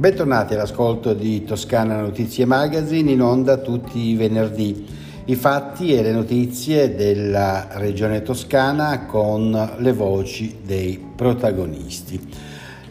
Bentornati all'ascolto di Toscana Notizie Magazine in onda tutti i venerdì. I fatti e le notizie della regione toscana con le voci dei protagonisti.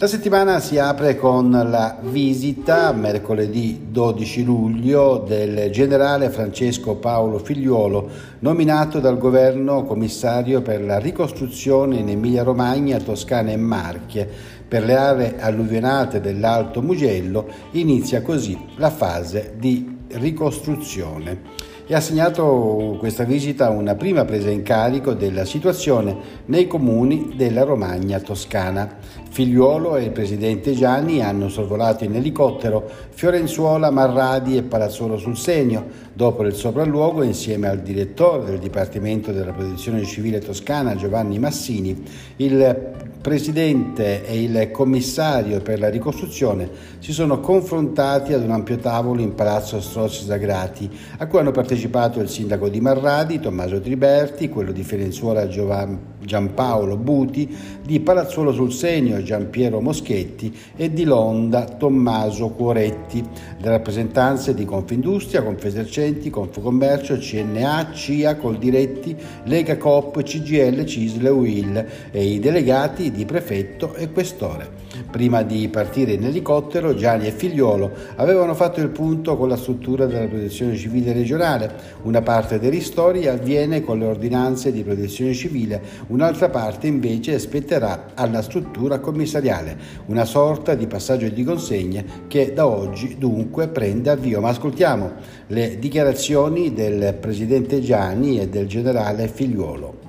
La settimana si apre con la visita, mercoledì 12 luglio, del generale Francesco Paolo Figliuolo, nominato dal governo commissario per la ricostruzione in Emilia-Romagna, Toscana e Marche per le aree alluvionate dell'Alto Mugello inizia così la fase di ricostruzione e ha segnato questa visita una prima presa in carico della situazione nei comuni della Romagna toscana. Figliuolo e il presidente Gianni hanno sorvolato in elicottero Fiorenzuola, Marradi e Palazzolo sul Segno. Dopo il sopralluogo, insieme al direttore del Dipartimento della Protezione Civile Toscana, Giovanni Massini, il presidente e il commissario per la ricostruzione si sono confrontati ad un ampio tavolo in Palazzo Strozzi Zagrati, a cui hanno partecipato il sindaco di Marradi, Tommaso Triberti, quello di Firenzuola Giampaolo Buti, di Palazzuolo sul Segno Giampiero Moschetti e di Londa Tommaso Cuoretti, le rappresentanze di Confindustria, Confesercenti, Confcommercio, CNA, CIA, Coldiretti, Lega Coop, CGL, CISL, UIL e i delegati di prefetto e questore. Prima di partire in elicottero, Gianni e Figliolo avevano fatto il punto con la struttura della protezione civile regionale. Una parte dei ristori avviene con le ordinanze di protezione civile, un'altra parte invece spetterà alla struttura commissariale, una sorta di passaggio di consegne che da oggi dunque prende avvio. Ma ascoltiamo le dichiarazioni del presidente Gianni e del generale Figliuolo.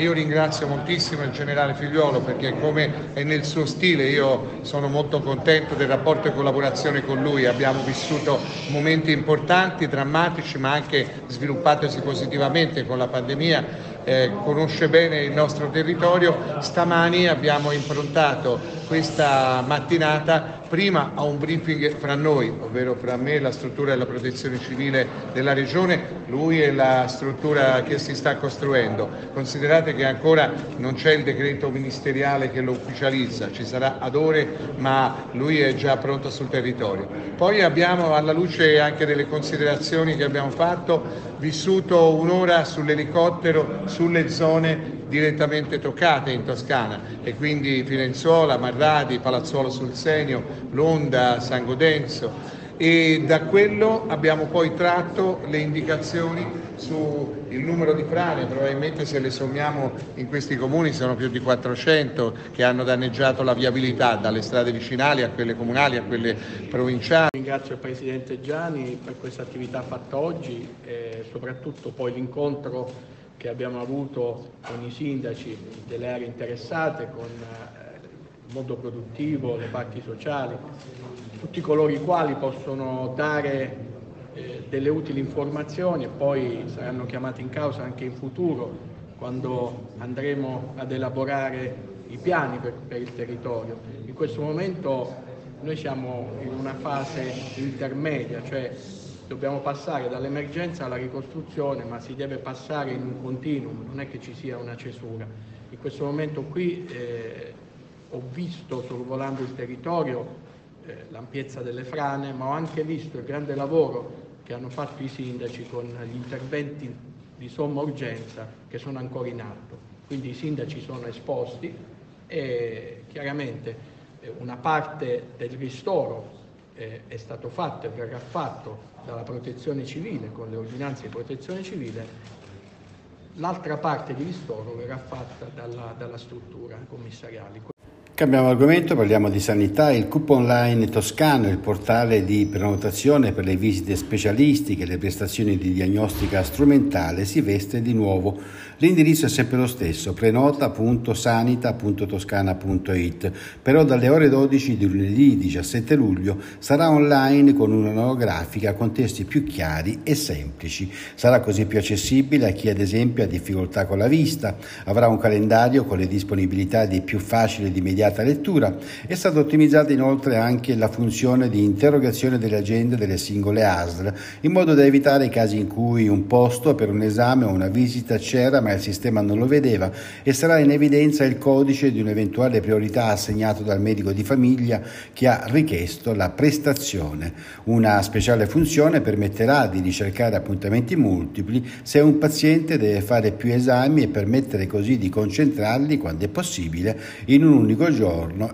Io ringrazio moltissimo il generale Figliuolo perché come è nel suo stile io sono molto contento del rapporto di collaborazione con lui, abbiamo vissuto momenti importanti, drammatici ma anche sviluppatosi positivamente con la pandemia, eh, conosce bene il nostro territorio, stamani abbiamo improntato questa mattinata prima a un briefing fra noi, ovvero fra me la struttura della protezione civile della regione, lui e la struttura che si sta costruendo. Considerate che ancora non c'è il decreto ministeriale che lo ufficializza, ci sarà ad ore, ma lui è già pronto sul territorio. Poi abbiamo, alla luce anche delle considerazioni che abbiamo fatto, vissuto un'ora sull'elicottero sulle zone direttamente toccate in Toscana e quindi Firenzuola, Marradi, Palazzuolo sul Senio, Londa, San Godenzo e da quello abbiamo poi tratto le indicazioni sul numero di frane, probabilmente se le sommiamo in questi comuni sono più di 400 che hanno danneggiato la viabilità dalle strade vicinali a quelle comunali a quelle provinciali. Ringrazio il Presidente Gianni per questa attività fatta oggi e soprattutto poi l'incontro che abbiamo avuto con i sindaci delle aree interessate, con eh, il mondo produttivo, le parti sociali, tutti coloro i quali possono dare eh, delle utili informazioni e poi saranno chiamati in causa anche in futuro quando andremo ad elaborare i piani per, per il territorio. In questo momento noi siamo in una fase intermedia, cioè dobbiamo passare dall'emergenza alla ricostruzione, ma si deve passare in un continuum, non è che ci sia una cesura. In questo momento qui eh, ho visto sorvolando il territorio eh, l'ampiezza delle frane, ma ho anche visto il grande lavoro che hanno fatto i sindaci con gli interventi di somma urgenza che sono ancora in atto. Quindi i sindaci sono esposti e chiaramente eh, una parte del ristoro eh, è stato fatto e verrà fatto dalla protezione civile, con le ordinanze di protezione civile, l'altra parte di ristoro verrà fatta dalla, dalla struttura commissariale. Cambiamo argomento, parliamo di sanità. Il CUP Online Toscano, il portale di prenotazione per le visite specialistiche e le prestazioni di diagnostica strumentale, si veste di nuovo. L'indirizzo è sempre lo stesso, prenota.sanita.toscana.it, però dalle ore 12 di lunedì 17 luglio sarà online con una nuova grafica con testi più chiari e semplici. Sarà così più accessibile a chi ad esempio ha difficoltà con la vista, avrà un calendario con le disponibilità di più facile ed immediato immediata lettura. È stata ottimizzata inoltre anche la funzione di interrogazione delle agende delle singole ASL, in modo da evitare i casi in cui un posto per un esame o una visita c'era ma il sistema non lo vedeva e sarà in evidenza il codice di un'eventuale priorità assegnato dal medico di famiglia che ha richiesto la prestazione. Una speciale funzione permetterà di ricercare appuntamenti multipli se un paziente deve fare più esami e permettere così di concentrarli quando è possibile in un unico giorno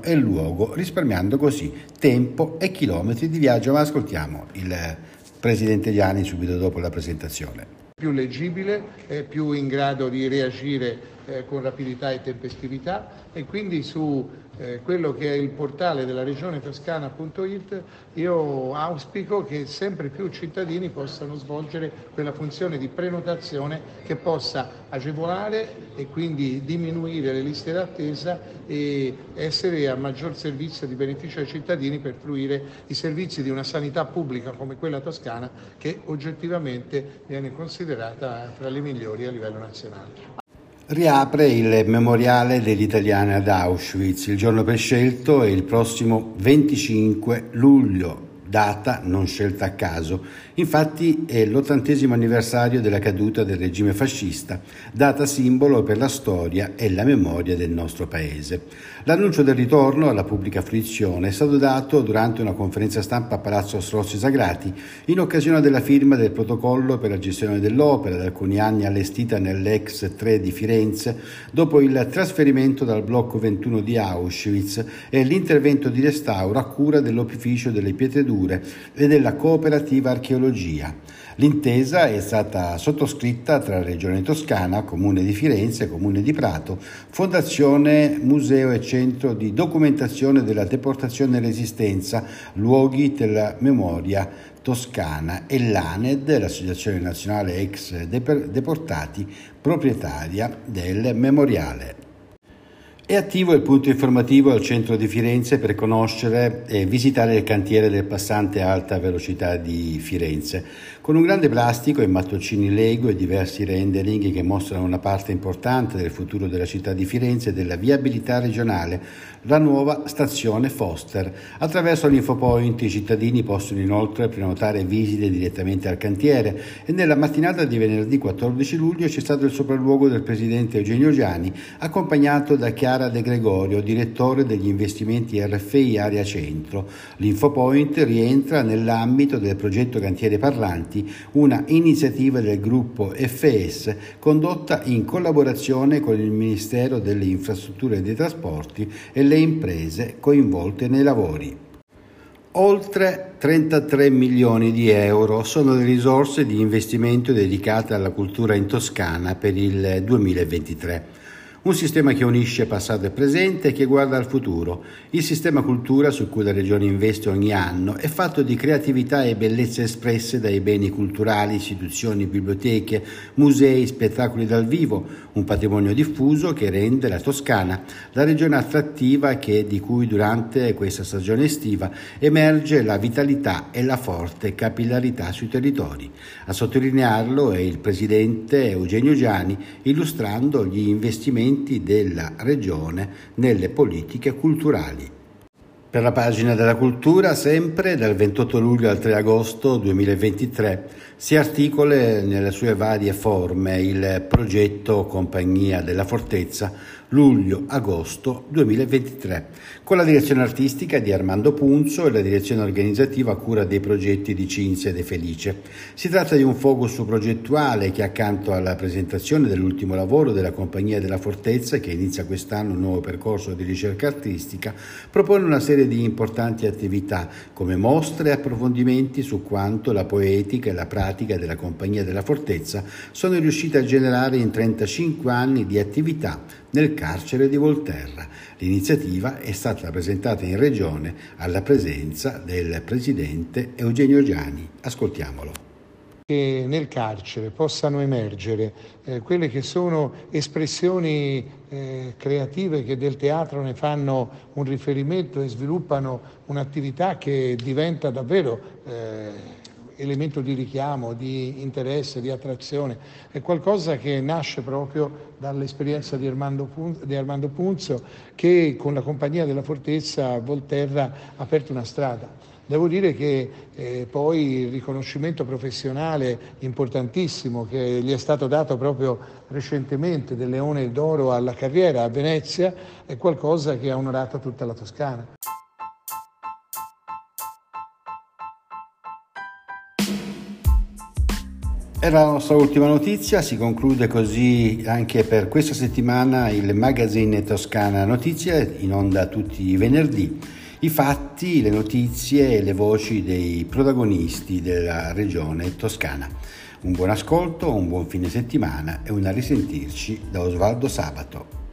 e luogo, risparmiando così tempo e chilometri di viaggio. Ma ascoltiamo il Presidente Gianni subito dopo la presentazione più leggibile, più in grado di reagire eh, con rapidità e tempestività e quindi su eh, quello che è il portale della regione toscana.it io auspico che sempre più cittadini possano svolgere quella funzione di prenotazione che possa agevolare e quindi diminuire le liste d'attesa e essere a maggior servizio di beneficio ai cittadini per fruire i servizi di una sanità pubblica come quella toscana che oggettivamente viene considerata tra le migliori a livello nazionale. Riapre il memoriale degli italiani ad Auschwitz. Il giorno prescelto è il prossimo 25 luglio, data non scelta a caso. Infatti è l'ottantesimo anniversario della caduta del regime fascista, data simbolo per la storia e la memoria del nostro paese. L'annuncio del ritorno alla pubblica fruizione è stato dato durante una conferenza stampa a Palazzo Strozzi Sagrati in occasione della firma del protocollo per la gestione dell'opera da alcuni anni allestita nell'ex 3 di Firenze dopo il trasferimento dal blocco 21 di Auschwitz e l'intervento di restauro a cura dell'opificio delle pietre dure e della cooperativa archeologia. L'intesa è stata sottoscritta tra Regione Toscana, Comune di Firenze, Comune di Prato, Fondazione Museo e Centro di Documentazione della Deportazione e Resistenza, Luoghi della Memoria Toscana e l'ANED, l'Associazione Nazionale Ex Deportati, proprietaria del memoriale. È attivo il punto informativo al centro di Firenze per conoscere e visitare il cantiere del passante alta velocità di Firenze, con un grande plastico e mattoncini Lego e diversi rendering che mostrano una parte importante del futuro della città di Firenze e della viabilità regionale, la nuova stazione Foster. Attraverso l'InfoPoint i cittadini possono inoltre prenotare visite direttamente al cantiere e nella mattinata di venerdì 14 luglio c'è stato il sopralluogo del presidente Eugenio Giani, accompagnato da Chiara De Gregorio, direttore degli investimenti RFI Area Centro. L'InfoPoint rientra nell'ambito del progetto Cantiere Parlanti Avanti, una iniziativa del gruppo FS condotta in collaborazione con il Ministero delle Infrastrutture e dei Trasporti e le imprese coinvolte nei lavori. Oltre 33 milioni di euro sono le risorse di investimento dedicate alla cultura in Toscana per il 2023. Un sistema che unisce passato e presente e che guarda al futuro. Il sistema cultura su cui la Regione investe ogni anno è fatto di creatività e bellezze espresse dai beni culturali, istituzioni, biblioteche, musei, spettacoli dal vivo, un patrimonio diffuso che rende la Toscana la regione attrattiva che, di cui durante questa stagione estiva emerge la vitalità e la forte capillarità sui territori. A sottolinearlo è il presidente Eugenio Giani illustrando gli investimenti investimenti della Regione nelle politiche culturali. Per la pagina della cultura, sempre dal 28 luglio al 3 agosto 2023, si articola nelle sue varie forme il progetto Compagnia della Fortezza luglio-agosto 2023, con la direzione artistica di Armando Punzo e la direzione organizzativa a cura dei progetti di Cinzia De Felice. Si tratta di un focus progettuale che accanto alla presentazione dell'ultimo lavoro della Compagnia della Fortezza, che inizia quest'anno un nuovo percorso di ricerca artistica, propone una serie di importanti attività come mostre e approfondimenti su quanto la poetica e la pratica della Compagnia della Fortezza sono riuscite a generare in 35 anni di attività nel carcere di Volterra. L'iniziativa è stata presentata in regione alla presenza del presidente Eugenio Giani. Ascoltiamolo che nel carcere possano emergere eh, quelle che sono espressioni eh, creative che del teatro ne fanno un riferimento e sviluppano un'attività che diventa davvero eh, elemento di richiamo, di interesse, di attrazione, è qualcosa che nasce proprio dall'esperienza di Armando, Punzo che con la compagnia della Fortezza Volterra ha aperto una strada. Devo dire che eh, poi il riconoscimento professionale importantissimo che gli è stato dato proprio recentemente del Leone d'Oro alla carriera a Venezia è qualcosa che ha onorato tutta la Toscana. Era la nostra ultima notizia, si conclude così anche per questa settimana il magazine Toscana Notizie in onda tutti i venerdì. I fatti, le notizie e le voci dei protagonisti della regione toscana. Un buon ascolto, un buon fine settimana e una risentirci da Osvaldo Sabato.